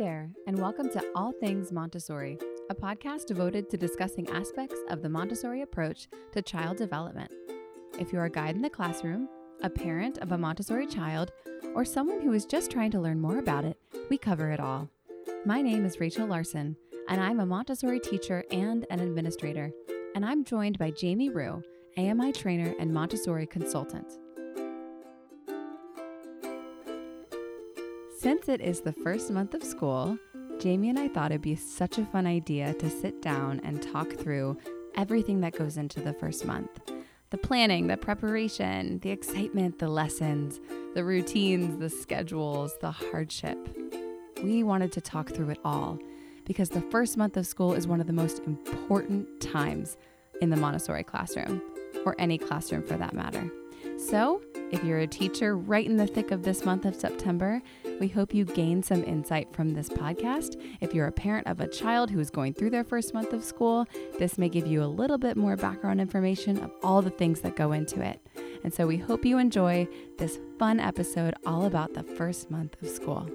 there, and welcome to All Things Montessori, a podcast devoted to discussing aspects of the Montessori approach to child development. If you're a guide in the classroom, a parent of a Montessori child, or someone who is just trying to learn more about it, we cover it all. My name is Rachel Larson, and I'm a Montessori teacher and an administrator. And I'm joined by Jamie Rue, AMI trainer and Montessori consultant. Since it is the first month of school, Jamie and I thought it'd be such a fun idea to sit down and talk through everything that goes into the first month the planning, the preparation, the excitement, the lessons, the routines, the schedules, the hardship. We wanted to talk through it all because the first month of school is one of the most important times in the Montessori classroom, or any classroom for that matter. So, if you're a teacher right in the thick of this month of September, we hope you gain some insight from this podcast. If you're a parent of a child who is going through their first month of school, this may give you a little bit more background information of all the things that go into it. And so we hope you enjoy this fun episode all about the first month of school.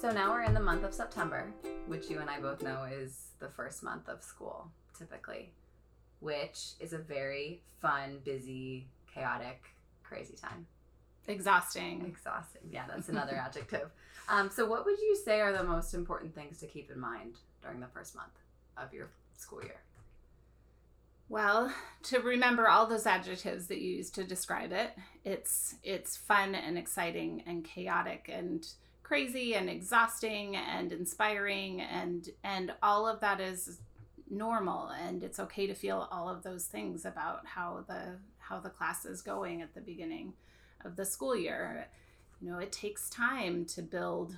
So now we're in the month of September, which you and I both know is the first month of school, typically, which is a very fun, busy, chaotic, crazy time. Exhausting. Exhausting. Yeah, that's another adjective. Um, so, what would you say are the most important things to keep in mind during the first month of your school year? Well, to remember all those adjectives that you used to describe it, it's it's fun and exciting and chaotic and crazy and exhausting and inspiring and and all of that is normal and it's okay to feel all of those things about how the how the class is going at the beginning of the school year. You know, it takes time to build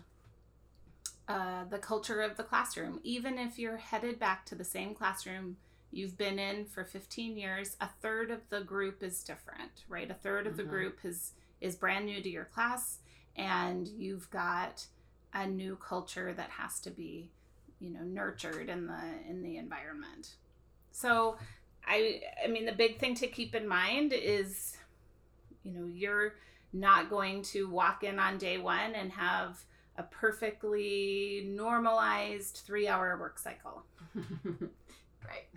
uh, the culture of the classroom. Even if you're headed back to the same classroom you've been in for 15 years, a third of the group is different, right? A 3rd mm-hmm. of the mm-hmm. group is is brand new to your class, and you've got a new culture that has to be, you know, nurtured in the in the environment. So, I I mean, the big thing to keep in mind is you know, you're not going to walk in on day one and have a perfectly normalized three hour work cycle. right.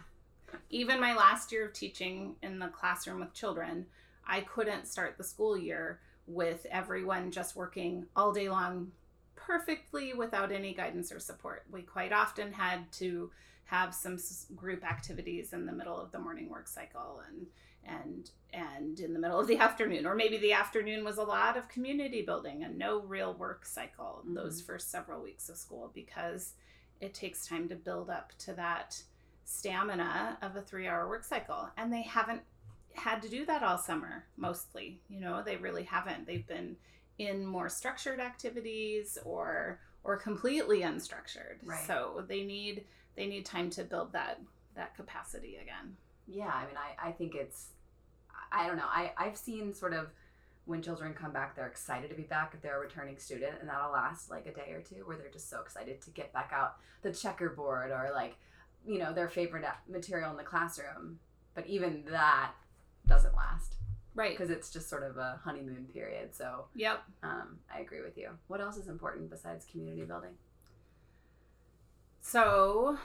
Even my last year of teaching in the classroom with children, I couldn't start the school year with everyone just working all day long perfectly without any guidance or support. We quite often had to have some group activities in the middle of the morning work cycle and and and in the middle of the afternoon or maybe the afternoon was a lot of community building and no real work cycle mm-hmm. those first several weeks of school because it takes time to build up to that stamina of a 3-hour work cycle and they haven't had to do that all summer mostly you know they really haven't they've been in more structured activities or or completely unstructured right. so they need they need time to build that that capacity again yeah, I mean, I, I think it's, I don't know. I, I've seen sort of when children come back, they're excited to be back if they're a returning student, and that'll last like a day or two where they're just so excited to get back out the checkerboard or like, you know, their favorite material in the classroom. But even that doesn't last. Right. Because it's just sort of a honeymoon period. So, yep. Um, I agree with you. What else is important besides community building? So,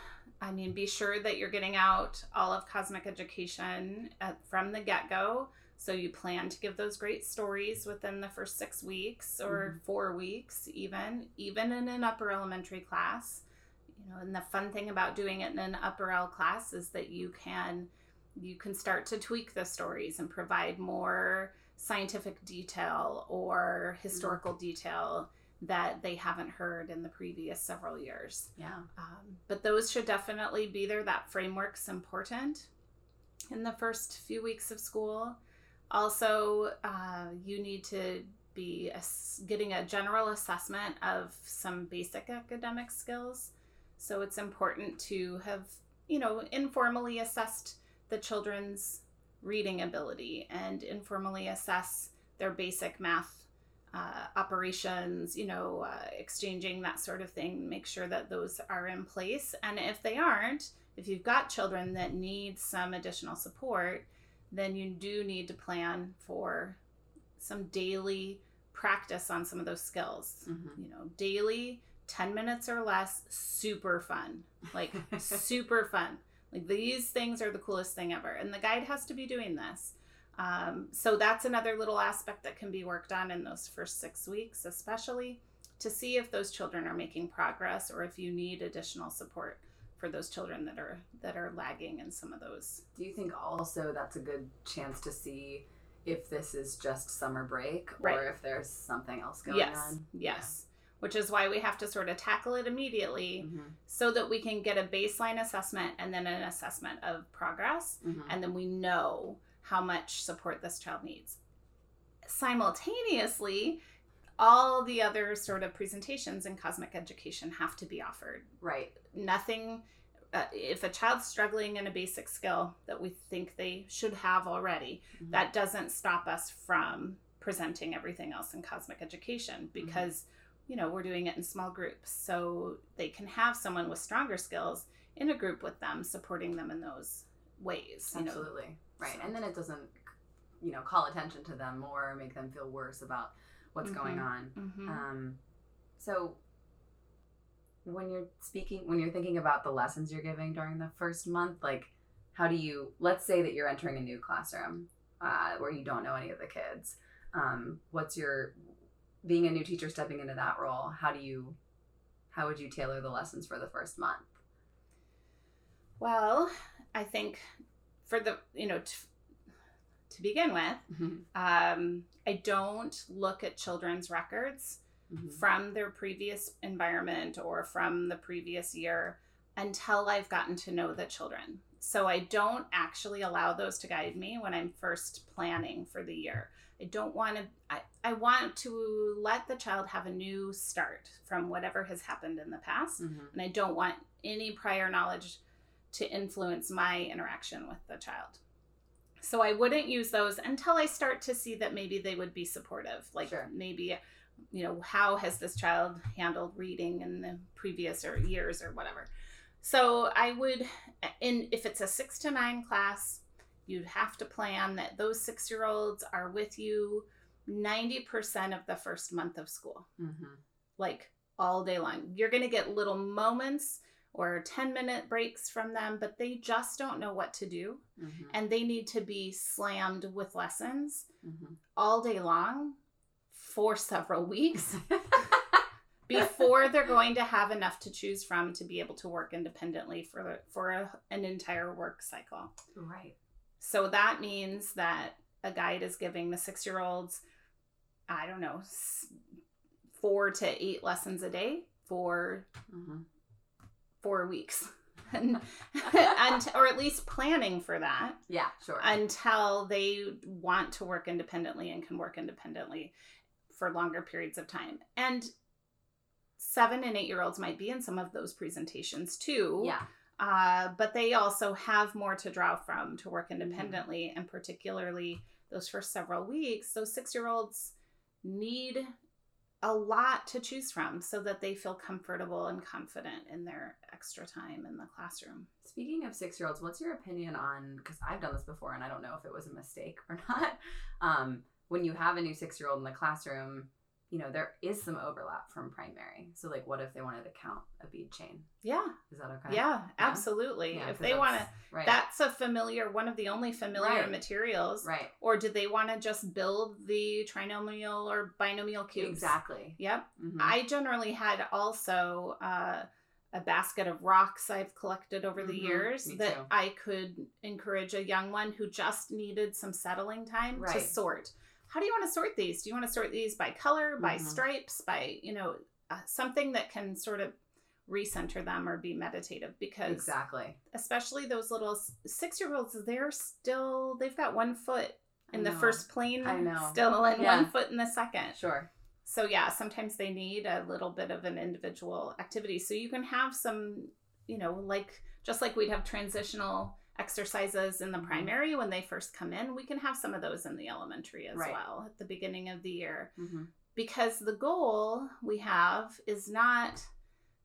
I mean, be sure that you're getting out all of cosmic education at, from the get go. So you plan to give those great stories within the first six weeks or mm-hmm. four weeks, even even in an upper elementary class. You know, and the fun thing about doing it in an upper L class is that you can you can start to tweak the stories and provide more scientific detail or historical mm-hmm. detail that they haven't heard in the previous several years. Yeah. Um, but those should definitely be there. That framework's important in the first few weeks of school. Also, uh, you need to be getting a general assessment of some basic academic skills. So it's important to have, you know, informally assessed the children's reading ability and informally assess their basic math uh, operations, you know, uh, exchanging that sort of thing, make sure that those are in place. And if they aren't, if you've got children that need some additional support, then you do need to plan for some daily practice on some of those skills. Mhm. You know, daily, 10 minutes or less, super fun. Like, super fun. Like, these things are the coolest thing ever. And the guide has to be doing this. Um, so, that's another little aspect that can be worked on in those first six weeks, especially to see if those children are making progress or if you need additional support for those children that are that are lagging in some of those Do you think also that's a good chance to see if this is just summer break Right. or if there's something else going yes on? yes which is why we have to sort of tackle it immediately Mhm. so that we can get a baseline assessment and then an assessment of progress Mhm. and then we know how much support this child needs simultaneously all the other sort of presentations in cosmic education have to be offered Right. nothing uh, if a child's struggling in a basic skill that we think they should have already Mhm. that doesn't stop us from presenting everything else in cosmic education because you know we're doing it in small groups so they can have someone with stronger skills in a group with them supporting them in those ways you know Absolutely. Right. so- And then it doesn't, you know, call attention to them or make them feel worse about what's going Mhm. on. Mhm. Um, so when you're speaking, when you're thinking about the lessons you're giving during the first month, like how do you, let's say that you're entering a new classroom uh, where you don't know any of the kids. Um, what's your, being a new teacher stepping into that role, how do you, how would you tailor the lessons for the first month? well i think for the you know t- to begin with um, i don't look at children's records Mhm. from their previous environment or from the previous year until I've gotten to know the children. So I don't actually allow those to guide me when I'm first planning for the year. I don't want to, I, I want to let the child have a new start from whatever has happened in the past. Mhm. And I don't want any prior knowledge to influence my interaction with the child. So I wouldn't use those until I start to see that maybe they would be supportive. Like Sure. maybe, you know, how has this child handled reading in the previous or years or whatever. So I would, in if it's a six to nine class, you'd have to plan that those six year olds are with you 90% of the first month of school Mhm. like all day long. You're going to get little moments or 10 minute breaks from them, but they just don't know what to do. Mhm. And they need to be slammed with lessons Mhm. all day long for several weeks before they're going to have enough to choose from to be able to work independently for, for a, an entire work cycle. Right. So that means that a guide is giving the six year olds, I don't know, four to eight lessons a day for Mhm. four weeks. and, and or at least planning for that Yeah, sure. until they want to work independently and can work independently for longer periods of time. And seven and eight year olds might be in some of those presentations too yeah. uh, but they also have more to draw from to work independently and particularly those first several weeks those six year olds need a lot to choose from so that they feel comfortable and confident in their extra time in the classroom Speaking of six year olds, what's your opinion on? Because I've done this before and I don't know if it was a mistake or not. Um, when you have a new six year old in the classroom, you know, there is some overlap from primary. So, like, what if they wanted to count a bead chain? yeah Is that okay? yeah absolutely Yeah, if they want to that's- right. that's a familiar one of the only familiar Right. materials right. or do they want to just build the trinomial or binomial cubes Exactly. yep Mhm. I generally had also uh, a basket of rocks I've collected over the Mhm, years me that too. I could encourage a young one who just needed some settling time to Right. sort. How do you want to sort these? Do you want to sort these by color, by Mhm. stripes, by, you know, uh, something that can sort of recenter them or be meditative because exactly. especially those little six year olds they're still they've got one foot in the first plane I know. still and Yeah. one foot in the second Sure. so yeah sometimes they need a little bit of an individual activity so you can have some you know like just like we'd have transitional exercises in the Mhm. primary when they first come in we can have some of those in the elementary as Right. well at the beginning of the year. Hmm because the goal we have is not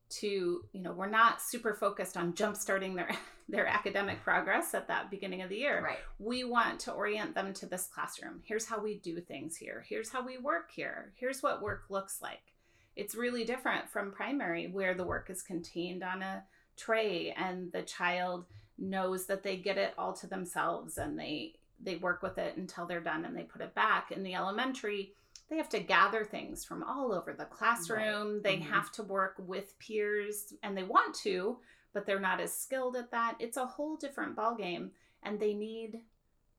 to you know we're not super focused on jump starting their their academic progress at that beginning of the year. Right. we want to orient them to this classroom. Here's how we do things here. Here's how we work here. Here's what work looks like. It's really different from primary where the work is contained on a tray and the child knows that they get it all to themselves and they they work with it until they're done and they put it back in the elementary they have to gather things from all over the classroom they Mhm. have to work with peers and they want to but they're not as skilled at that it's a whole different ballgame and they need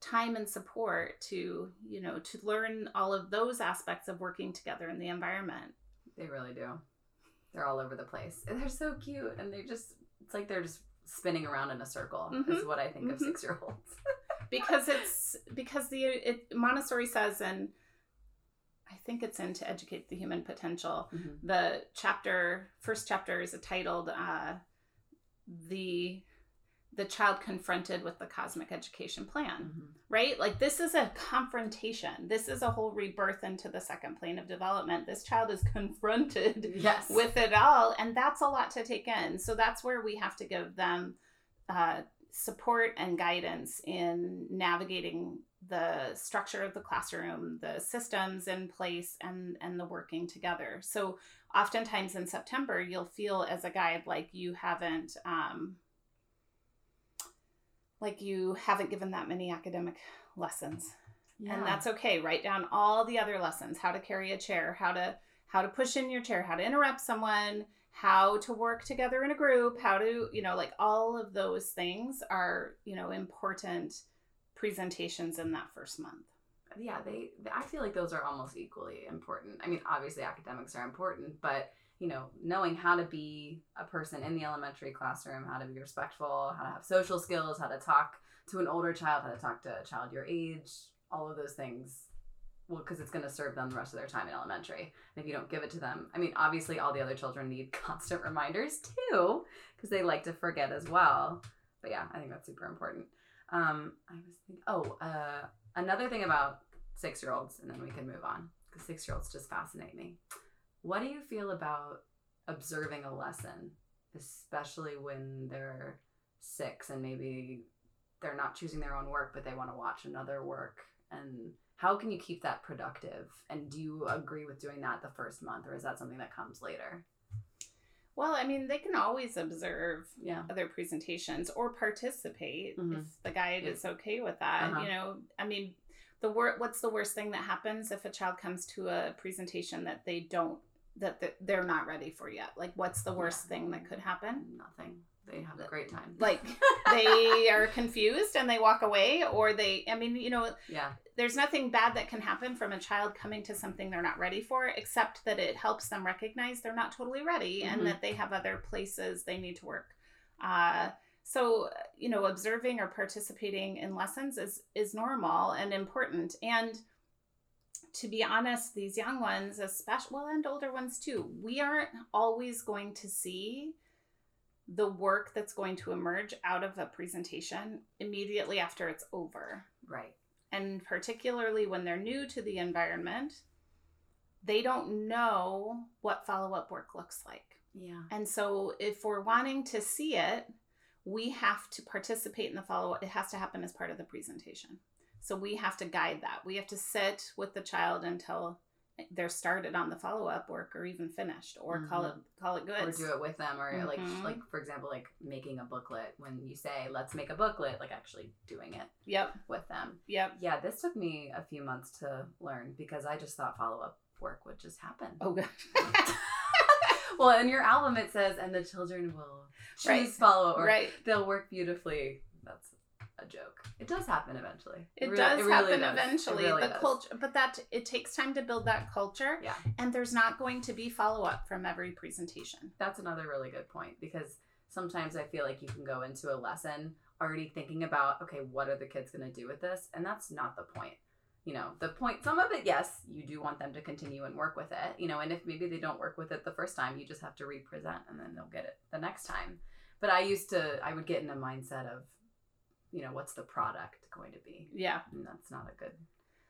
time and support to you know to learn all of those aspects of working together in the environment They really do. They're all over the place. And they're so cute. And they just, it's like they're just spinning around in a circle, is Mhm. what I think of Mhm. six year olds. because it's because the it, Montessori says and I think it's in to educate the human potential. The chapter first chapter is titled uh, the the child confronted with the cosmic education plan. Mhm. right? Like this is a confrontation. This is a whole rebirth into the second plane of development. This child is confronted Yes. with it all, and that's a lot to take in. So that's where we have to give them uh, support and guidance in navigating the structure of the classroom, the systems in place, and and the working together. So oftentimes in September, you'll feel as a guide like you haven't. Um, like you haven't given that many academic lessons. Yeah. and that's okay. Write down all the other lessons. How to carry a chair how to how to push in your chair how to interrupt someone how to work together in a group how to you know like all of those things are you know important presentations in that first month. Yeah they i feel like those are almost equally important. I mean obviously academics are important but you know knowing how to be a person in the elementary classroom how to be respectful how to have social skills how to talk to an older child how to talk to a child your age all of those things. Well because it's going to serve them the rest of their time in elementary. And if you don't give it to them i mean obviously all the other children need constant reminders too because they like to forget as well. But yeah i think that's super important. Um i was thinking oh uh another thing about six year olds and then we can move on because six year olds just fascinate me what do you feel about observing a lesson especially when they're six and maybe they're not choosing their own work but they want to watch another work and how can you keep that productive and do you agree with doing that the first month or is that something that comes later well i mean they can always observe yeah other presentations or participate Mhm. if the guide Yeah. is okay with that Uh-huh. you know i mean the wor- what's the worst thing that happens if a child comes to a presentation that they don't that they're not ready for yet. Like what's the worst thing that could happen? Nothing. They have a great time. Like they are confused and they walk away or they i mean you know yeah. there's nothing bad that can happen from a child coming to something they're not ready for except that it helps them recognize they're not totally ready Mhm. and that they have other places they need to work. Uh, so you know observing or participating in lessons is is normal and important. And to be honest these young ones especially well and older ones too we aren't always going to see the work that's going to emerge out of a presentation immediately after it's over right and particularly when they're new to the environment, they don't know what follow up work looks like. yeah And so, if we're wanting to see it, we have to participate in the follow up. It has to happen as part of the presentation. So, we have to guide that. We have to sit with the child until they're started on the follow up work or even finished or call it call it good. or do it with them or like Mhm. like for example like making a booklet when you say let's make a booklet like actually doing it Yep. with them Yep. yeah this took me a few months to learn because i just thought follow-up work would just happen Oh, good. well in your album it says and the children will choose Right. follow-up work right. they'll work beautifully that's a joke it does happen eventually It, does really happen does. It eventually. really the does. culture, but that it takes time to build that culture. Yeah. And there's not going to be follow up from every presentation. That's another really good point because sometimes I feel like you can go into a lesson already thinking about, okay, what are the kids going to do with this? And that's not the point. You know, the point, some of it, yes, you do want them to continue and work with it, you know, and if maybe they don't work with it the first time, you just have to represent and then they'll get it the next time. But I used to, I would get in a mindset of, you know, what's the product going to be? Yeah. And that's not a good,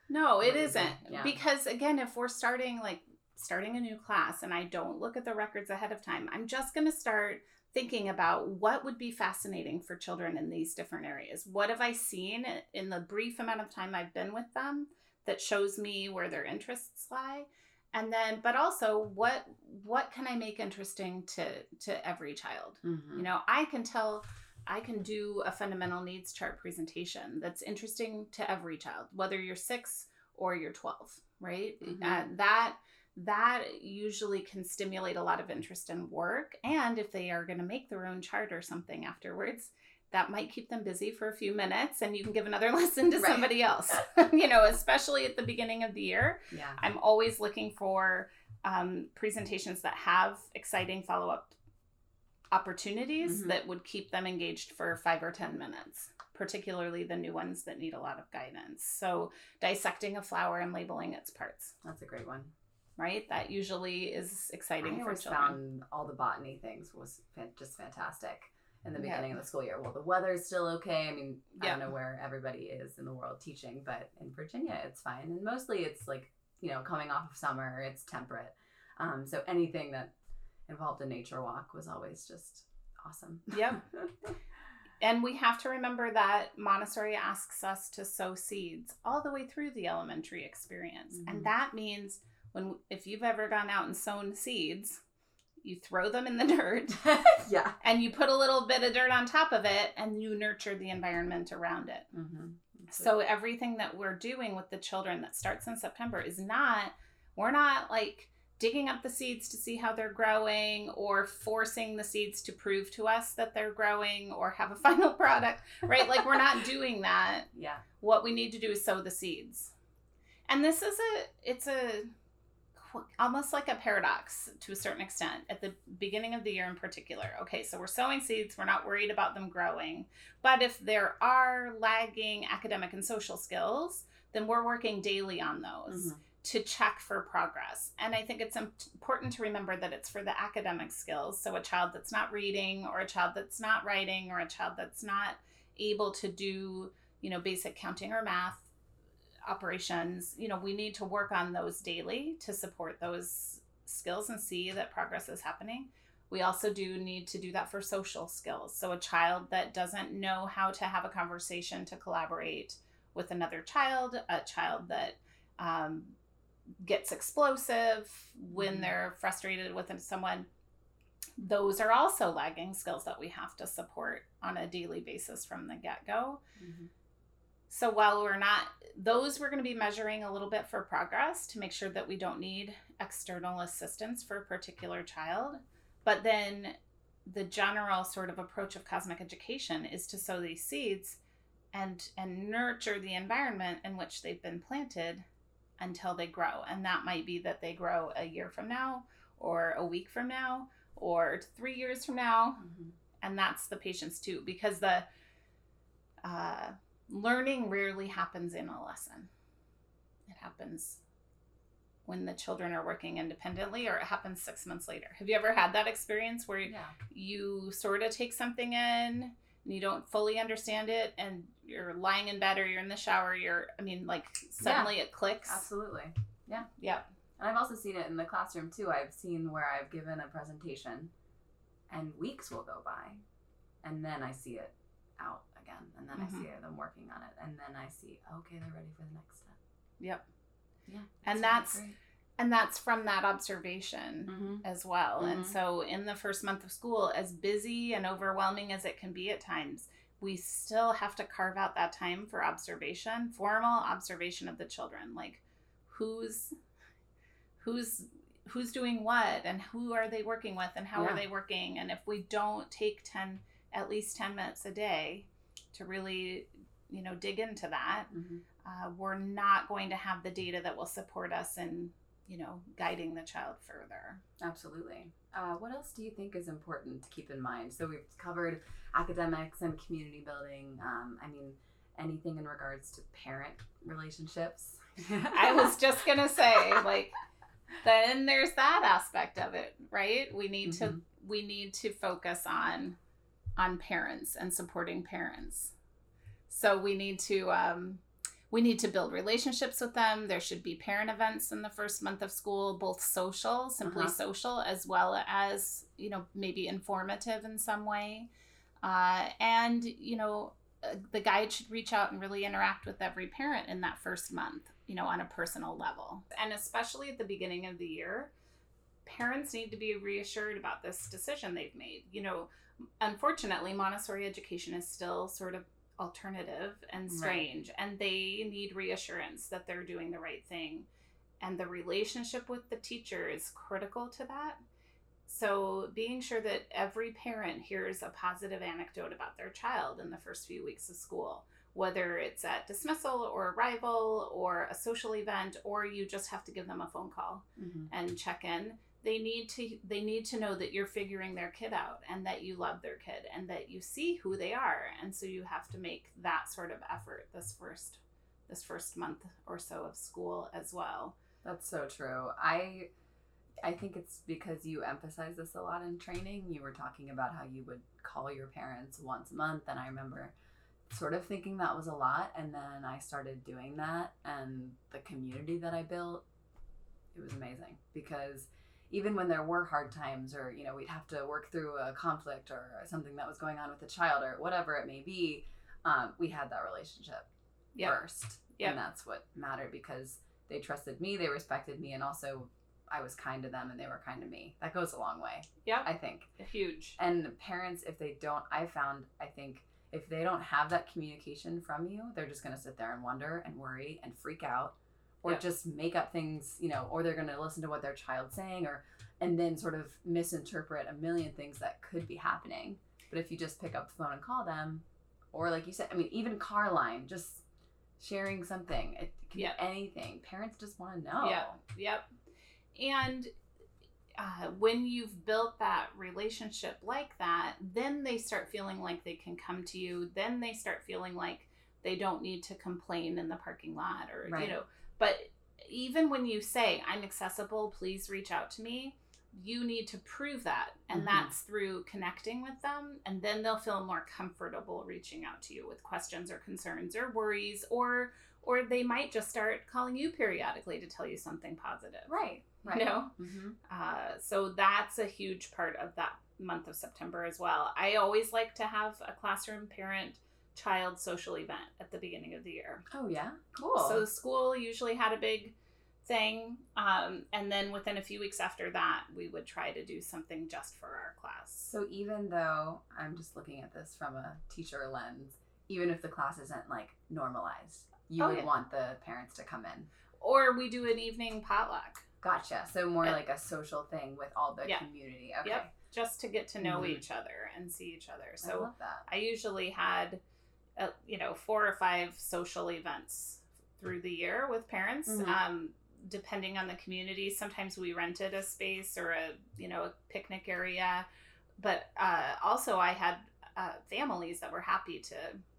No, it isn't. yeah. Because again, if we're starting like starting a new class and I don't look at the records ahead of time, I'm just going to start thinking about what would be fascinating for children in these different areas. What have I seen in the brief amount of time I've been with them that shows me where their interests lie? And then but also what what can I make interesting to to every child? Mhm. You know, I can tell I can do a fundamental needs chart presentation that's interesting to every child, whether you're 6 or you're 12, right? Mhm. Uh, that that usually can stimulate a lot of interest in work and if they are going to make their own chart or something afterwards that might keep them busy for a few minutes and you can give another lesson to Right. somebody else you know especially at the beginning of the year Yeah. i'm always looking for um, presentations that have exciting follow-up opportunities Mhm. that would keep them engaged for five or ten minutes particularly the new ones that need a lot of guidance so dissecting a flower and labeling its parts That's a great one. right? That usually is exciting I for always children. found all the botany things was just fantastic in the Yeah. beginning of the school year. Well, the weather's still okay. I mean, I don't know where everybody is in the world teaching, but in Virginia, it's fine. And mostly it's like, you know, coming off of summer, it's temperate. Um, so anything that involved in nature walk was always just awesome. Yep. And we have to remember that Montessori asks us to sow seeds all the way through the elementary experience. Mhm. And that means when if you've ever gone out and sown seeds, you throw them in the dirt yeah. and you put a little bit of dirt on top of it and you nurture the environment around it. Mm-hmm. So everything that we're doing with the children that starts in September is not we're not like digging up the seeds to see how they're growing or forcing the seeds to prove to us that they're growing or have a final product, right? like we're not doing that. yeah. What we need to do is sow the seeds. And this is a it's a almost like a paradox to a certain extent at the beginning of the year in particular. Okay, so we're sowing seeds, we're not worried about them growing. But if there are lagging academic and social skills, then we're working daily on those Mhm. To check for progress. And I think it's important to remember that it's for the academic skills. So a child that's not reading or a child that's not writing or a child that's not able to do, you know, basic counting or math operations, you know, we need to work on those daily to support those skills and see that progress is happening. We also do need to do that for social skills. So, a child that doesn't know how to have a conversation to collaborate with another child, a child that um, gets explosive when Mhm. they're frustrated with someone, those are also lagging skills that we have to support on a daily basis from the get go. Mhm. So while we're not, those we're going to be measuring a little bit for progress to make sure that we don't need external assistance for a particular child. But then the general sort of approach of cosmic education is to sow these seeds and and nurture the environment in which they've been planted until they grow. And that might be that they grow a year from now or a week from now or 3 years from now Mhm. and that's the patience too because the uh, learning rarely happens in a lesson it happens when the children are working independently or it happens six months later have you ever had that experience where Yeah. you sort of take something in and you don't fully understand it and you're lying in bed or you're in the shower you're i mean like suddenly it clicks Absolutely. Yeah. Yep And I've also seen it in the classroom too. I've seen where I've given a presentation and weeks will go by and then I see it out again and then Mhm. I see them working on it and then I see okay they're ready for the next step. yep Yeah. And that's- and that's from that observation mm-hmm. as well. And Mhm. so, in the first month of school, as busy and overwhelming as it can be at times, we still have to carve out that time for observation, formal observation of the children. Like, who's who's who's doing what and who are they working with and how Yeah. are they working and if we don't take 10 at least 10 minutes a day to really you know dig into that Mm-hmm. uh, we're not going to have the data that will support us in you know guiding the child further Absolutely. Uh, what else do you think is important to keep in mind? So we've covered academics and community building. Um, I mean, anything in regards to parent relationships? i was just gonna say like then there's that aspect of it right we need to Mhm. we need to focus on on parents and supporting parents so we need to um we need to build relationships with them. There should be parent events in the first month of school, both social, simply Uh-huh. social, as well as, you know, maybe informative in some way. Uh, and, you know, uh, the guide should reach out and really interact with every parent in that first month, you know, on a personal level. And especially at the beginning of the year, parents need to be reassured about this decision they've made. You know, unfortunately, Montessori education is still sort of alternative and Right. strange, and they need reassurance that they're doing the right thing. And the relationship with the teacher is critical to that. So, being sure that every parent hears a positive anecdote about their child in the first few weeks of school, whether it's at dismissal or arrival or a social event, or you just have to give them a phone call Mhm. and check in they need to they need to know that you're figuring their kid out and that you love their kid and that you see who they are and so you have to make that sort of effort this first this first month or so of school as well That's so true. I I think it's because you emphasize this a lot in training. You were talking about how you would call your parents once a month and I remember sort of thinking that was a lot and then I started doing that and the community that I built it was amazing because even when there were hard times or you know we'd have to work through a conflict or something that was going on with the child or whatever it may be um, we had that relationship Yep. first. Yep. and that's what mattered because they trusted me they respected me and also i was kind to them and they were kind to me. That goes a long way yeah. I think. Huge. And parents if they don't i found i think if they don't have that communication from you they're just going to sit there and wonder and worry and freak out or Yeah. just make up things you know or they're going to listen to what their child's saying or and then sort of misinterpret a million things that could be happening but if you just pick up the phone and call them or like you said i mean even car line just sharing something it can Yeah. be anything parents just want to know Yep. Yep. And uh, when you've built that relationship like that, then they start feeling like they can come to you. Then they start feeling like they don't need to complain in the parking lot or, Right. you know, but even when you say, I'm accessible, please reach out to me, you need to prove that. And Mhm. that's through connecting with them. And then they'll feel more comfortable reaching out to you with questions or concerns or worries or or they might just start calling you periodically to tell you something positive. right right You know? mm-hmm. Uh, so that's a huge part of that month of September as well. I always like to have a classroom parent child social event at the beginning of the year. oh yeah cool So the school usually had a big thing. Um, and then within a few weeks after that, we would try to do something just for our class. So even though I'm just looking at this from a teacher lens, even if the class isn't like normalized, you Oh, would yeah. want the parents to come in. Or we do an evening potluck Gotcha. So more Yeah. like a social thing with all the Yeah. community. Okay. Yep. just to get to know Mhm. each other and see each other. I So that. I usually had, uh, you know, four or five social events through the year with parents, Mhm. um, depending on the community. Sometimes we rented a space or a, you know, a picnic area, but uh, also I had uh, families that were happy to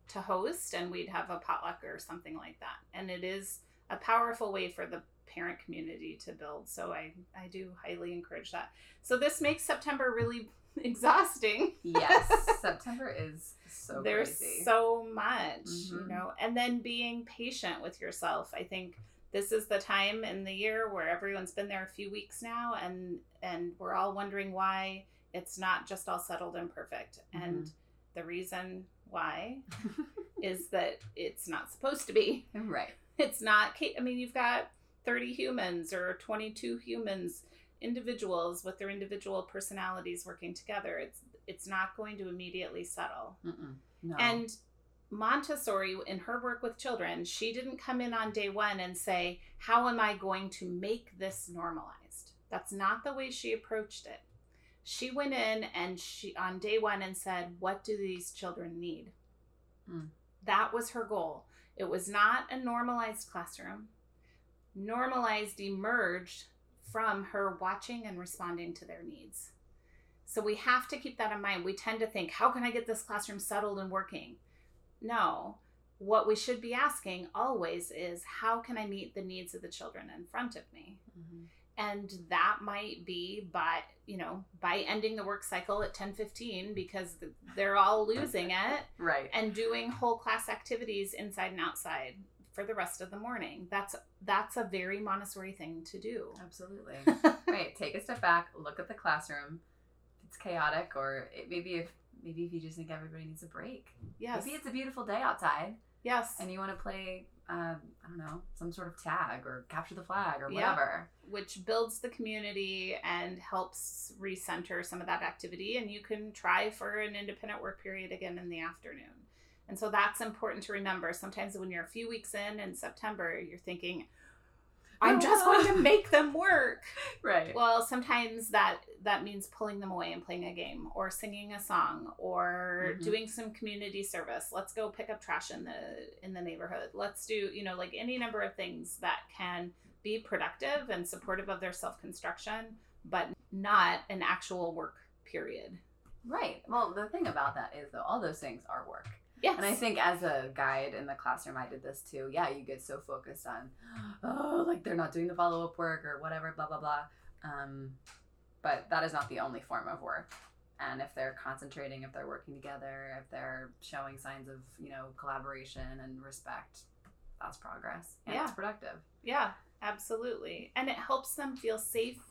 to host, and we'd have a potluck or something like that. And it is a powerful way for the parent community to build. So I I do highly encourage that. So this makes September really exhausting. Yes. September is so There's crazy. so much, you Mhm. know, and then being patient with yourself. I think this is the time in the year where everyone's been there a few weeks now, and and we're all wondering why it's not just all settled and perfect. And the reason why is that it's not supposed to be. right. It's not. I mean, you've got thirty humans or twenty-two humans, individuals with their individual personalities working together. It's it's not going to immediately settle. No. And Montessori, in her work with children, she didn't come in on day one and say, How am I going to make this normalized? That's not the way she approached it. She went in and she, on day one, and said, What do these children need? Mm. That was her goal. It was not a normalized classroom. Normalized emerged from her watching and responding to their needs. So we have to keep that in mind. We tend to think, how can I get this classroom settled and working? No. What we should be asking always is, how can I meet the needs of the children in front of me? Mhm. And that might be by, you know, by ending the work cycle at 10:15 because they're all losing it Right. and doing whole class activities inside and outside for the rest of the morning. That's that's a very Montessori thing to do. Absolutely. right. Take a step back, look at the classroom. If it's chaotic, or it, maybe if maybe if you just think everybody needs a break. Yes. Maybe it's a beautiful day outside, yes. and you want to play. Uh, I don't know, some sort of tag or capture the flag or Yeah. whatever. which builds the community and helps recenter some of that activity. And you can try for an independent work period again in the afternoon. And so that's important to remember. Sometimes when you're a few weeks in in September, you're thinking, I'm just going to make them work. Right. Well, sometimes that that means pulling them away and playing a game or singing a song or Mhm. doing some community service. Let's go pick up trash in the in the neighborhood. Let's do, you know, like any number of things that can be productive and supportive of their self-construction, but not an actual work period. right. Well, the thing about that is though, all those things are work. Yes. And I think as a guide in the classroom, I did this too. Yeah, you get so focused on, oh, like they're not doing the follow up work or whatever, blah, blah, blah. Um, but that is not the only form of work. And if they're concentrating, if they're working together, if they're showing signs of, you know, collaboration and respect, that's progress. And Yeah. it's productive. yeah, absolutely. And it helps them feel safe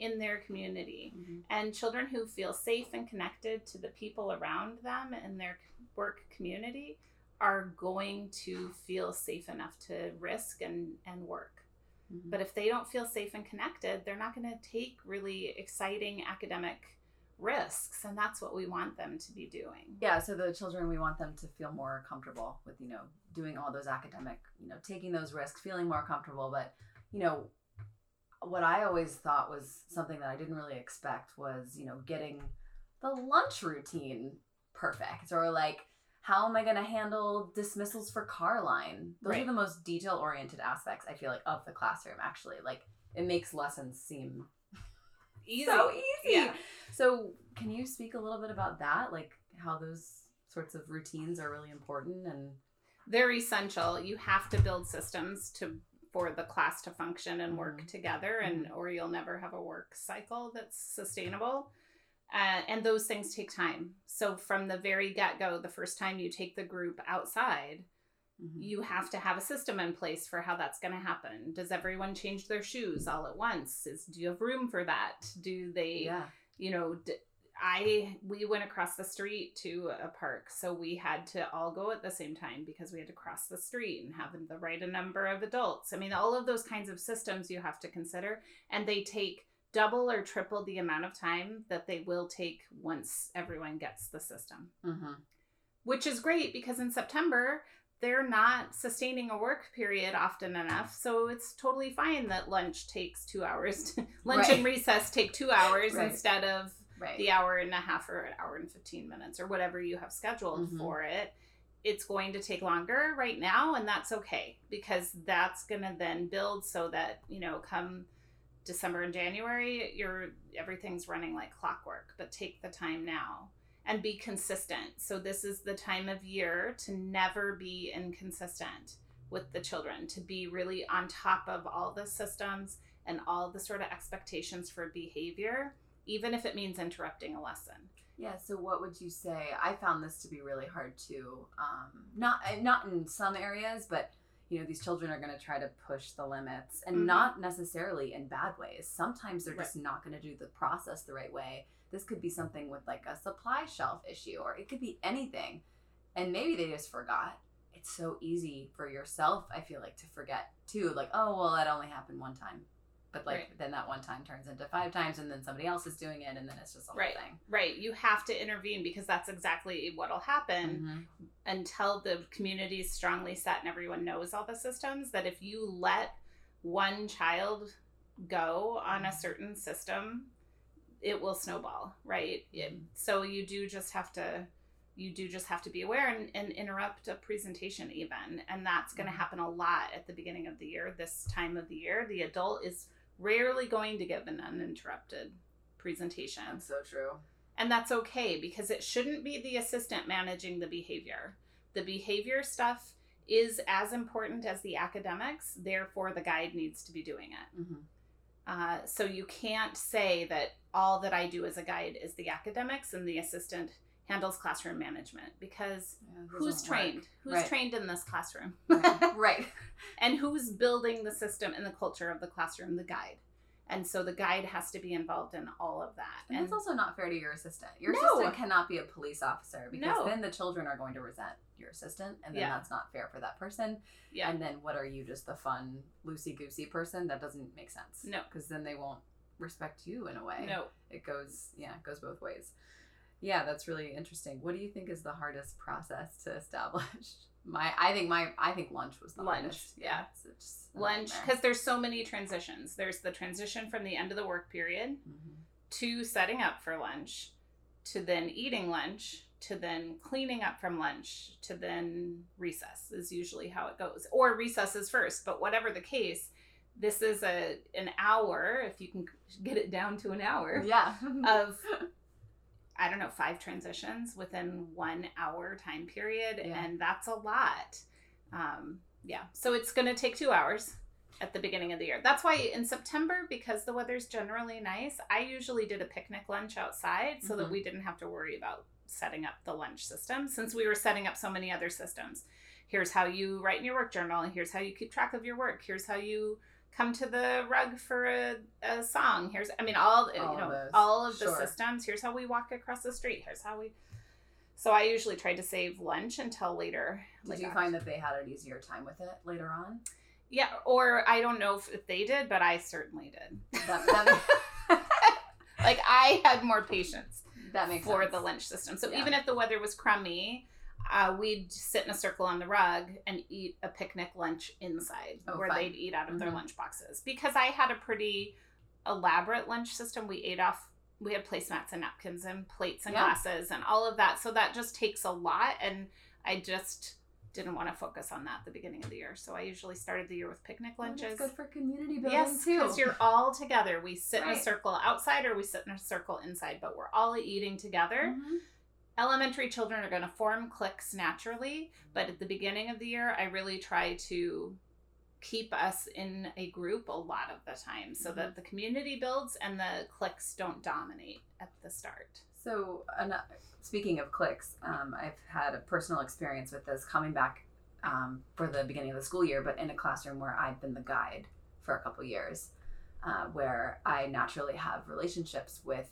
in their community. And children who feel safe and connected to the people around them and their work community are going to feel safe enough to risk and, and work. Mhm. But if they don't feel safe and connected, they're not going to take really exciting academic risks. And that's what we want them to be doing. Yeah, so the children, we want them to feel more comfortable with, you know, doing all those academic, you know, taking those risks, feeling more comfortable. But, you know, what I always thought was something that I didn't really expect was, you know, getting the lunch routine perfect or like, how am I going to handle dismissals for car line? Those Right. are the most detail oriented aspects, I feel like, of the classroom, actually. Like, it makes lessons seem Easy. so easy. Yeah. So, can you speak a little bit about that? Like how those sorts of routines are really important and they're essential. You have to build systems to for the class to function and work Mhm. together, and or you'll never have a work cycle that's sustainable. Uh, and those things take time. So from the very get go, the first time you take the group outside, you have to have a system in place for how that's going to happen. Does everyone change their shoes all at once? Is do you have room for that? Do they? yeah. you know, d- I we went across the street to a park, so we had to all go at the same time because we had to cross the street and have the right number of adults. I mean, all of those kinds of systems you have to consider, and they take double or triple the amount of time that they will take once everyone gets the system. Mm-hmm. Which is great because in September they're not sustaining a work period often enough, so it's totally fine that lunch takes two hours. To, lunch Right. and recess take two hours Right. instead of Right. the hour and a half or an hour and 15 minutes or whatever you have scheduled Mhm. for it it's going to take longer right now and that's okay because that's going to then build so that you know come december and january you're everything's running like clockwork but take the time now and be consistent so this is the time of year to never be inconsistent with the children to be really on top of all the systems and all the sort of expectations for behavior even if it means interrupting a lesson. Yeah. So, what would you say? I found this to be really hard too. Um, not uh, not in some areas, but you know, these children are going to try to push the limits, and Mhm. not necessarily in bad ways. Sometimes they're Right. just not going to do the process the right way. This could be something with like a supply shelf issue, or it could be anything, and maybe they just forgot. It's so easy for yourself. I feel like to forget too. Like, oh well, that only happened one time. But like Right. then that one time turns into five times, and then somebody else is doing it, and then it's just a whole Right. thing. Right. You have to intervene because that's exactly what'll happen Mhm. until the community is strongly set and everyone knows all the systems. That if you let one child go on a certain system, it will snowball, right? It- so you do just have to you do just have to be aware and, and interrupt a presentation even and that's going to Mhm. happen a lot at the beginning of the year this time of the year the adult is rarely going to give an uninterrupted presentation That's so true. and that's okay because it shouldn't be the assistant managing the behavior. The behavior stuff is as important as the academics, therefore, the guide needs to be doing it. hmm Uh, so you can't say that all that I do as a guide is the academics and the assistant handles classroom management because Yeah, who's doesn't work. trained? Who's Right. trained in this classroom? right. right. and who's building the system and the culture of the classroom? The guide. And so the guide has to be involved in all of that. And it's also not fair to your assistant. Your No. assistant cannot be a police officer because No. then the children are going to resent your assistant, and then Yeah. that's not fair for that person. yeah. And then what are you, just the fun, loosey goosey person? That doesn't make sense. No. because then they won't respect you in a way. no. it goes yeah, it goes both ways. Yeah, that's really interesting. What do you think is the hardest process to establish? My, I think my, I think lunch was the Lunch, hardest. yeah. it's Lunch because there's so many transitions. There's the transition from the end of the work period Mhm. to setting up for lunch, to then eating lunch, to then cleaning up from lunch, to then recess is usually how it goes. Or recess is first, but whatever the case, this is a an hour if you can get it down to an hour yeah, of I don't know, five transitions within one hour time period, Yeah. and that's a lot. Um, yeah, so it's going to take two hours at the beginning of the year. That's why in September, because the weather's generally nice, I usually did a picnic lunch outside so that Mhm. we didn't have to worry about setting up the lunch system since we were setting up so many other systems. Here's how you write in your work journal, here's how you keep track of your work. Here's how you come to the rug for a, a song. Here's, I mean, all, All you know, all of the Sure. systems. Here's how we walk across the street. Here's how we. So I usually tried to save lunch until later. Did like you after- find that they had an easier time with it later on? Yeah, or I don't know if, if they did, but I certainly did. That, that, like I had more patience that makes for sense. the lunch system. So Yeah. even if the weather was crummy, uh, we'd sit in a circle on the rug and eat a picnic lunch inside Oh, where fun. they'd eat out of their Mhm. lunch boxes. Because I had a pretty elaborate lunch system. We ate off we had placemats and napkins and plates and Yeah. glasses and all of that. So that just takes a lot and I just didn't want to focus on that at the beginning of the year. So I usually started the year with picnic that's lunches. good for community building Yes, too. because you're all together. We sit in a circle outside or we sit in a circle inside, but we're all eating together. Mhm. Elementary children are going to form cliques naturally, but at the beginning of the year, I really try to keep us in a group a lot of the time so that the community builds and the cliques don't dominate at the start. So, an- speaking of clicks, um, I've had a personal experience with this coming back um, for the beginning of the school year, but in a classroom where I've been the guide for a couple years, uh, where I naturally have relationships with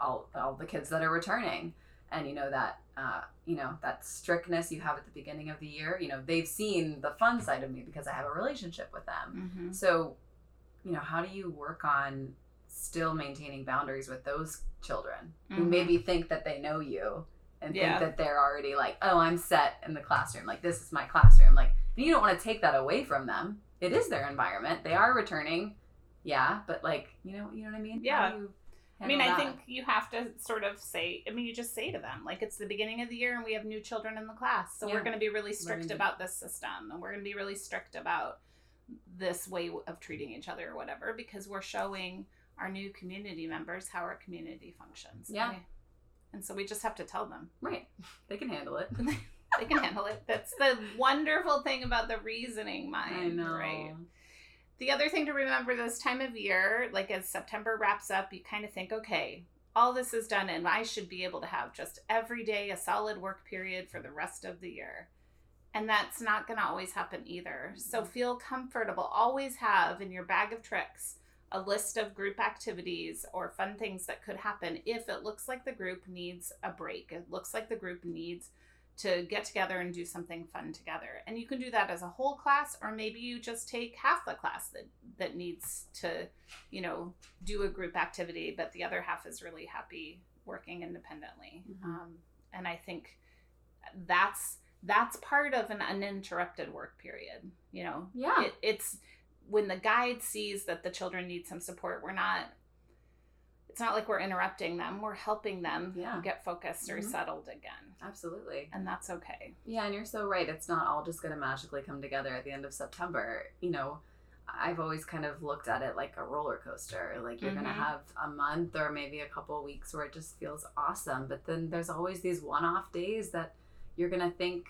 all all the kids that are returning, and you know that uh, you know that strictness you have at the beginning of the year. You know they've seen the fun side of me because I have a relationship with them. Mm-hmm. So, you know, how do you work on still maintaining boundaries with those children who Mhm. maybe think that they know you and Yeah. think that they're already like, oh, I'm set in the classroom. Like, this is my classroom. Like, you don't want to take that away from them. It is their environment. They are returning. Yeah. But, like, you know, you know what I mean? Yeah. You I mean, I think you have to sort of say, I mean, you just say to them, like, it's the beginning of the year and we have new children in the class. So Yeah. we're going to be really strict Learning. about this system and we're going to be really strict about this way of treating each other or whatever because we're showing our new community members how our community functions. Yeah. Okay? And so we just have to tell them Right. They can handle it. they can handle it. That's the wonderful thing about the reasoning mind, I know. right? The other thing to remember this time of year, like as September wraps up, you kind of think, okay, all this is done, and I should be able to have just every day a solid work period for the rest of the year. And that's not going to always happen either. So mm-hmm. feel comfortable. Always have in your bag of tricks a list of group activities or fun things that could happen if it looks like the group needs a break. It looks like the group needs to get together and do something fun together. And you can do that as a whole class or maybe you just take half the class that that needs to, you know, do a group activity but the other half is really happy working independently. Mhm. Um, and I think that's that's part of an uninterrupted work period, you know. Yeah. It, it's when the guide sees that the children need some support, we're not it's not like we're interrupting them. We're helping them Yeah. get focused or Mhm. settled again. Absolutely. And that's okay. Yeah, and you're so right. It's not all just going to magically come together at the end of September. You know, I've always kind of looked at it like a roller coaster. Like you're going to have a month or maybe a couple of weeks where it just feels awesome, but then there's always these one-off days that you're going to think,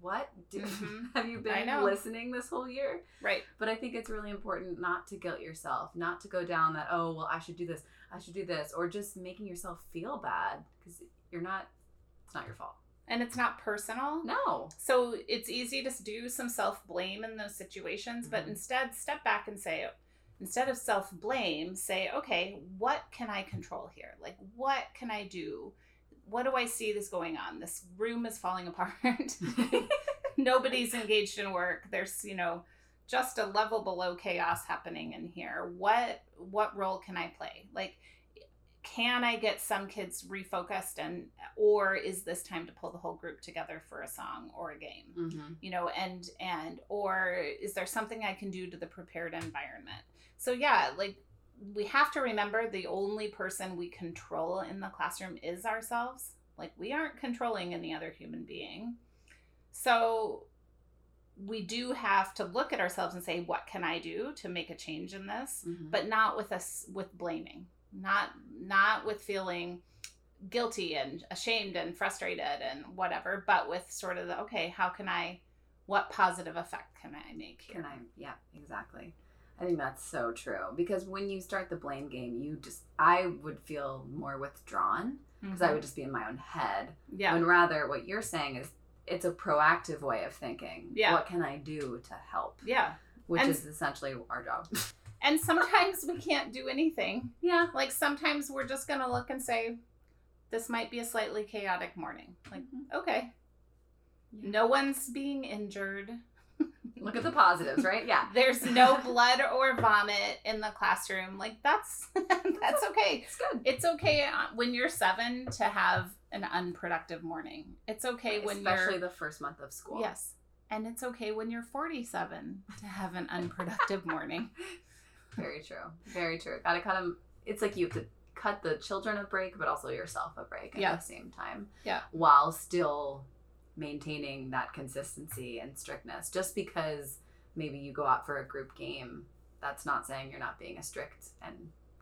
"What? Do, Mhm. have you been listening this whole year?" Right. But I think it's really important not to guilt yourself, not to go down that, "Oh, well, I should do this. I should do this," or just making yourself feel bad because you're not It's not your fault. and it's not personal. No. So it's easy to do some self blame in those situations, but Mhm. instead step back and say, instead of self blame, say, okay, what can I control here? Like, what can I do? What do I see this going on? This room is falling apart. Nobody's engaged in work. There's, you know, just a level below chaos happening in here. What what role can I play? Like can I get some kids refocused and or is this time to pull the whole group together for a song or a game? mm-hmm. You know, and and or is there something I can do to the prepared environment? So yeah, like we have to remember the only person we control in the classroom is ourselves. Like we aren't controlling any other human being. So we do have to look at ourselves and say what can I do to make a change in this? Mm-hmm. but not with us with blaming not not with feeling guilty and ashamed and frustrated and whatever but with sort of the okay how can i what positive effect can i make here Can I? Yeah, exactly. I think that's so true because when you start the blame game, you just I would feel more withdrawn because I would just be in my own head. Mm-hmm. yeah and rather, what you're saying is it's a proactive way of thinking. Yeah. What can I do to help? yeah Which And- is essentially our job. and sometimes we can't do anything yeah. like sometimes we're just gonna look and say this might be a slightly chaotic morning like okay Yeah. no one's being injured Look at the positives, right? Yeah. there's no blood or vomit in the classroom like that's that's okay It's good. it's okay uh, when you're seven to have an unproductive morning. It's okay when Especially the first month of school. yes, and it's okay when you're 47 to have an unproductive morning. Very true. Very true. Gotta cut them. It's like you have to cut the children a break, but also yourself a break at Yeah. the same time. Yeah. While still maintaining that consistency and strictness. Just because maybe you go out for a group game, that's not saying you're not being a strict and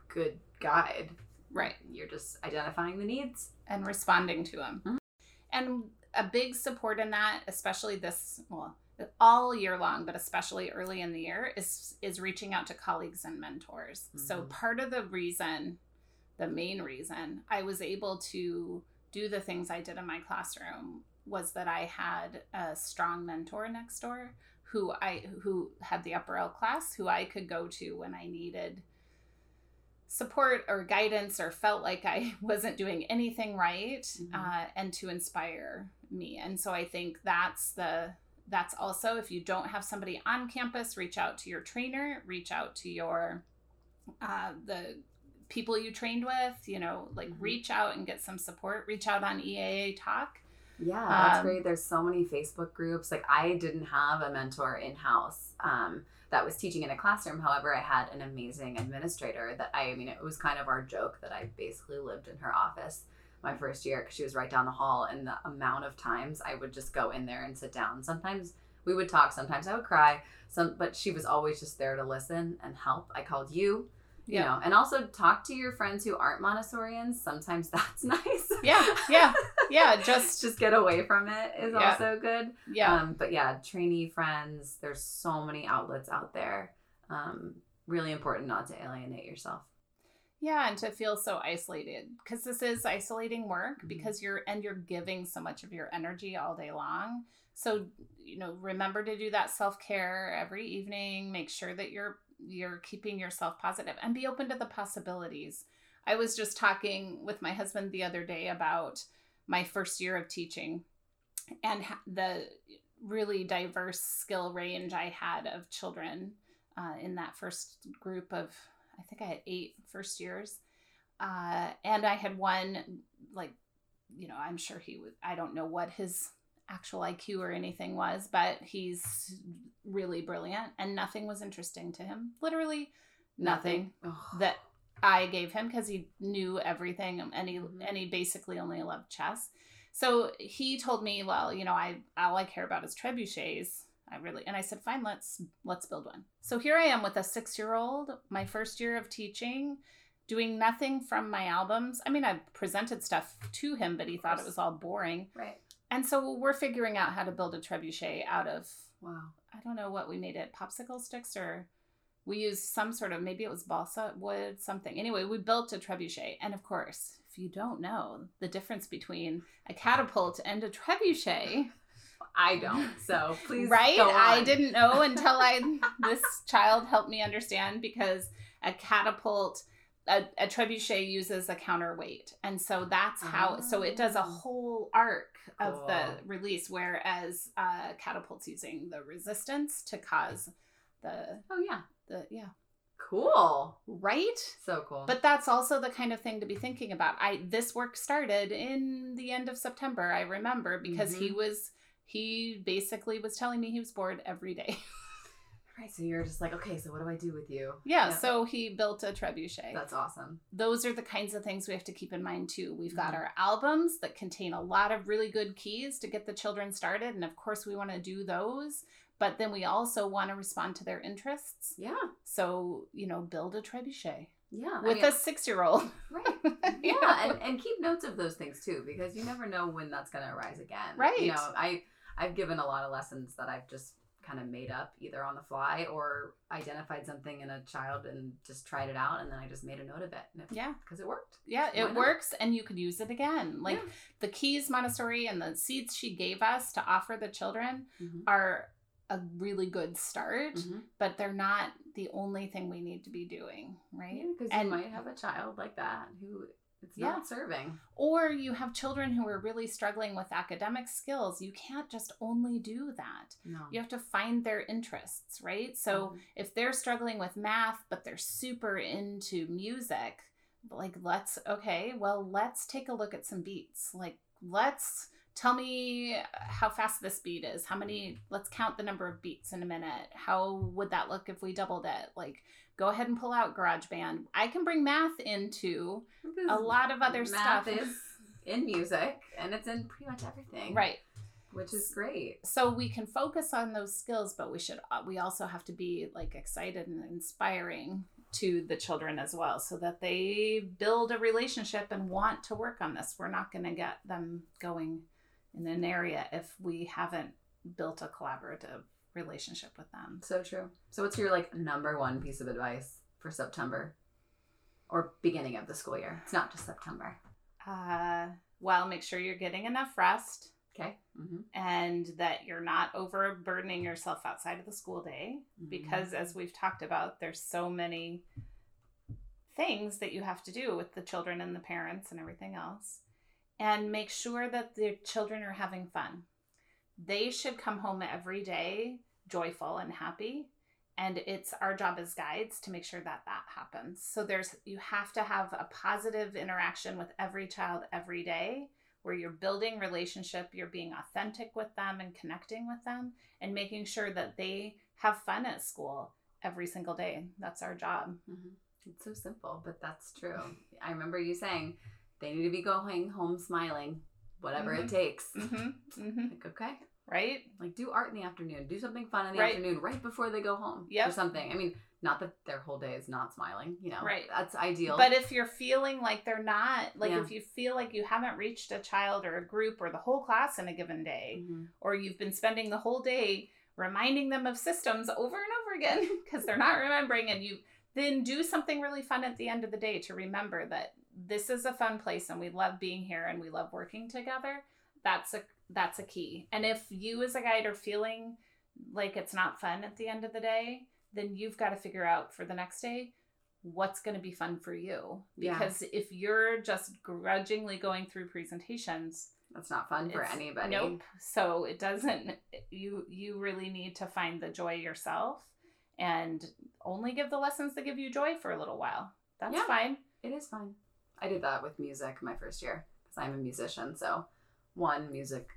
good guide. Right. You're just identifying the needs. And responding to them. Mhm. And a big support in that, especially this well, all year long, but especially early in the year, is is reaching out to colleagues and mentors. So Mhm. part of the reason, the main reason I was able to do the things I did in my classroom was that I had a strong mentor next door who I who had the upper L class who I could go to when I needed support or guidance or felt like I wasn't doing anything right Mhm. uh, and to inspire me. And so I think that's the that's also if you don't have somebody on campus, reach out to your trainer, reach out to your uh, the people you trained with, you know, like Mhm. reach out and get some support. Reach out on EAA Talk. Yeah, that's Um, great. There's so many Facebook groups. Like I didn't have a mentor in house um, that was teaching in a classroom. However, I had an amazing administrator that I, I mean, it was kind of our joke that I basically lived in her office my first year because she was right down the hall. And the amount of times I would just go in there and sit down. Sometimes we would talk. Sometimes I would cry. Some, but she was always just there to listen and help. I called you. You know, and also talk to your friends who aren't Montessorians. Sometimes that's nice. Yeah, yeah, yeah. Just just get away from it is Yeah. also good. yeah. Um, but yeah, trainee friends, there's so many outlets out there. Um, really important not to alienate yourself. Yeah, and to feel so isolated because this is isolating work Mhm. because you're and you're giving so much of your energy all day long. So, you know, remember to do that self-care every evening. Make sure that you're you're keeping yourself positive and be open to the possibilities. I was just talking with my husband the other day about my first year of teaching and the really diverse skill range I had of children uh, in that first group of I think I had eight first years. Uh, and I had one, like, you know, I'm sure he would, I don't know what his actual IQ or anything was, but he's really brilliant and nothing was interesting to him. Literally nothing Ugh. that I gave him because he knew everything and he, Mhm. and he basically only loved chess. So he told me, well, you know, I all I care about is trebuchets. I really and I said, fine, let's let's build one. So here I am with a six year old, my first year of teaching, doing nothing from my albums. I mean, I presented stuff to him, but he thought it was all boring. right. And so we're figuring out how to build a trebuchet out of Wow. I don't know what we made it, popsicle sticks or we used some sort of maybe it was balsa wood something. Anyway we built a trebuchet. And of course if you don't know the difference between a catapult and a trebuchet. I don't. So please, right? i didn't know until i this child helped me understand because a catapult a, a trebuchet uses a counterweight and so that's how so it does a Oh. whole arc of the release whereas uh catapults using the resistance to cause the Oh yeah, the yeah cool. right So cool. but that's also the kind of thing to be thinking about i this work started in the end of september i remember because he Mhm. was he basically was telling me he was bored every day right, so you're just like, okay, so what do I do with you? yeah, Yeah. so he built a trebuchet That's awesome. those are the kinds of things we have to keep in mind too. We've got Mhm. our albums that contain a lot of really good keys to get the children started. And of course, we want to do those, but then we also want to respond to their interests. Yeah, So, you know, build a trebuchet yeah. I with mean, a six year old. right. Yeah, and, and keep notes of those things too, because you never know when that's going to arise again. Right. You know, I I've given a lot of lessons that I've just kind of made up either on the fly or identified something in a child and just tried it out, and then I just made a note of it. yeah. because it worked. Yeah, Why it not? works and you could use it again. Like Yeah. the keys Montessori and the seeds she gave us to offer the children Mhm. are a really good start, Mhm. but they're not the only thing we need to be doing, right? Because And- you might have a child like that who it's Yeah. not serving. or you have children who are really struggling with academic skills you can't just only do that No. you have to find their interests right so Mhm. if they're struggling with math but they're super into music like let's okay well let's take a look at some beats like let's tell me how fast this beat is how many let's count the number of beats in a minute how would that look if we doubled it like go ahead and pull out GarageBand. I can bring math into a lot of other math stuff. is in music and it's in pretty much everything. right. Which is great. so we can focus on those skills but we should uh, we also have to be like excited and inspiring to the children as well so that they build a relationship and want to work on this we're not going to get them going in an area if we haven't built a collaborative relationship with them So true. So what's your like number one piece of advice for September? Or beginning of the school year. It's not just September. uh, well make sure you're getting enough rest Okay. Mm-hmm. and that you're not overburdening yourself outside of the school day because as we've talked about there's so many things that you have to do with the children and the parents and everything else and make sure that the children are having fun they should come home every day joyful and happy and it's our job as guides to make sure that that happens so there's you have to have a positive interaction with every child every day where you're building relationship you're being authentic with them and connecting with them and making sure that they have fun at school every single day that's our job Mm-hmm. It's so simple, but that's true. I remember you saying they need to be going home smiling, whatever it Mhm. takes. mm-hmm. Mm-hmm. Like, okay. right Like do art in the afternoon. Do something fun in the Right. afternoon right before they go home. Yep. Or something. I mean, not that their whole day is not smiling, you know. Right. That's ideal. But if you're feeling like they're not, like Yeah. if you feel like you haven't reached a child or a group or the whole class in a given day, Mhm. or you've been spending the whole day reminding them of systems over and over again because they're not remembering, and you then do something really fun at the end of the day to remember that this is a fun place and we love being here and we love working together. That's a that's a key. And if you as a guide are feeling like it's not fun at the end of the day, then you've got to figure out for the next day what's going to be fun for you. Yeah. Because if you're just grudgingly going through presentations, That's not fun for anybody. Nope. So it doesn't you you really need to find the joy yourself and only give the lessons that give you joy for a little while. That's Yeah. fine. It is fun. I did that with music my first year because I'm a musician. So, one music,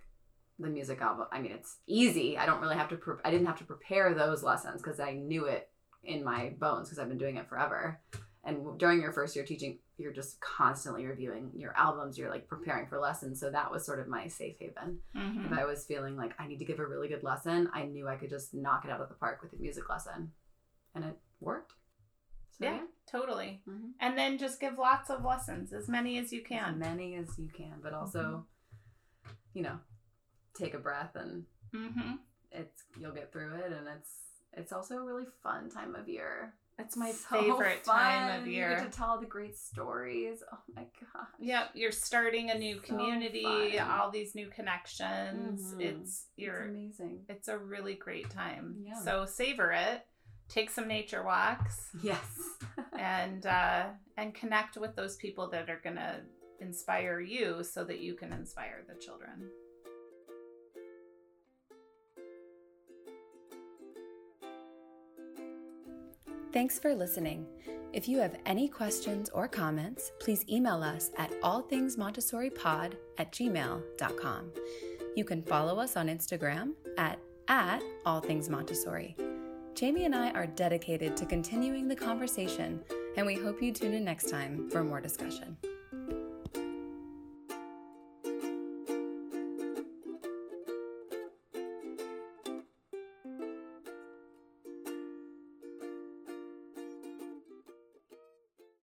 the music album. I mean, it's easy. I don't really have to. Pre- I didn't have to prepare those lessons because I knew it in my bones because I've been doing it forever. And during your first year teaching, you're just constantly reviewing your albums. You're like preparing for lessons. So that was sort of my safe haven. Mm-hmm. If I was feeling like I need to give a really good lesson, I knew I could just knock it out of the park with a music lesson, and it worked. So, Yeah, totally. Mhm. And then just give lots of lessons, as many as you as can. many as you can, but also, you know, take a breath and Mm-hmm. it's you'll get through it, and it's it's also a really fun time of year. It's my So favorite time of year. You get to tell all the great stories. Oh my gosh. Yep, you're starting a new So community, fun. all these new connections. Mhm. It's It's you're amazing. it's a really great time. Yeah. So savor it. Take some nature walks Yes. and uh and connect with those people that are going to inspire you so that you can inspire the children. Thanks for listening. If you have any questions or comments, please email us at allthingsmontessoripod at gmail.com. You can follow us on Instagram at, at allthingsmontessori. Jamie and I are dedicated to continuing the conversation, and we hope you tune in next time for more discussion.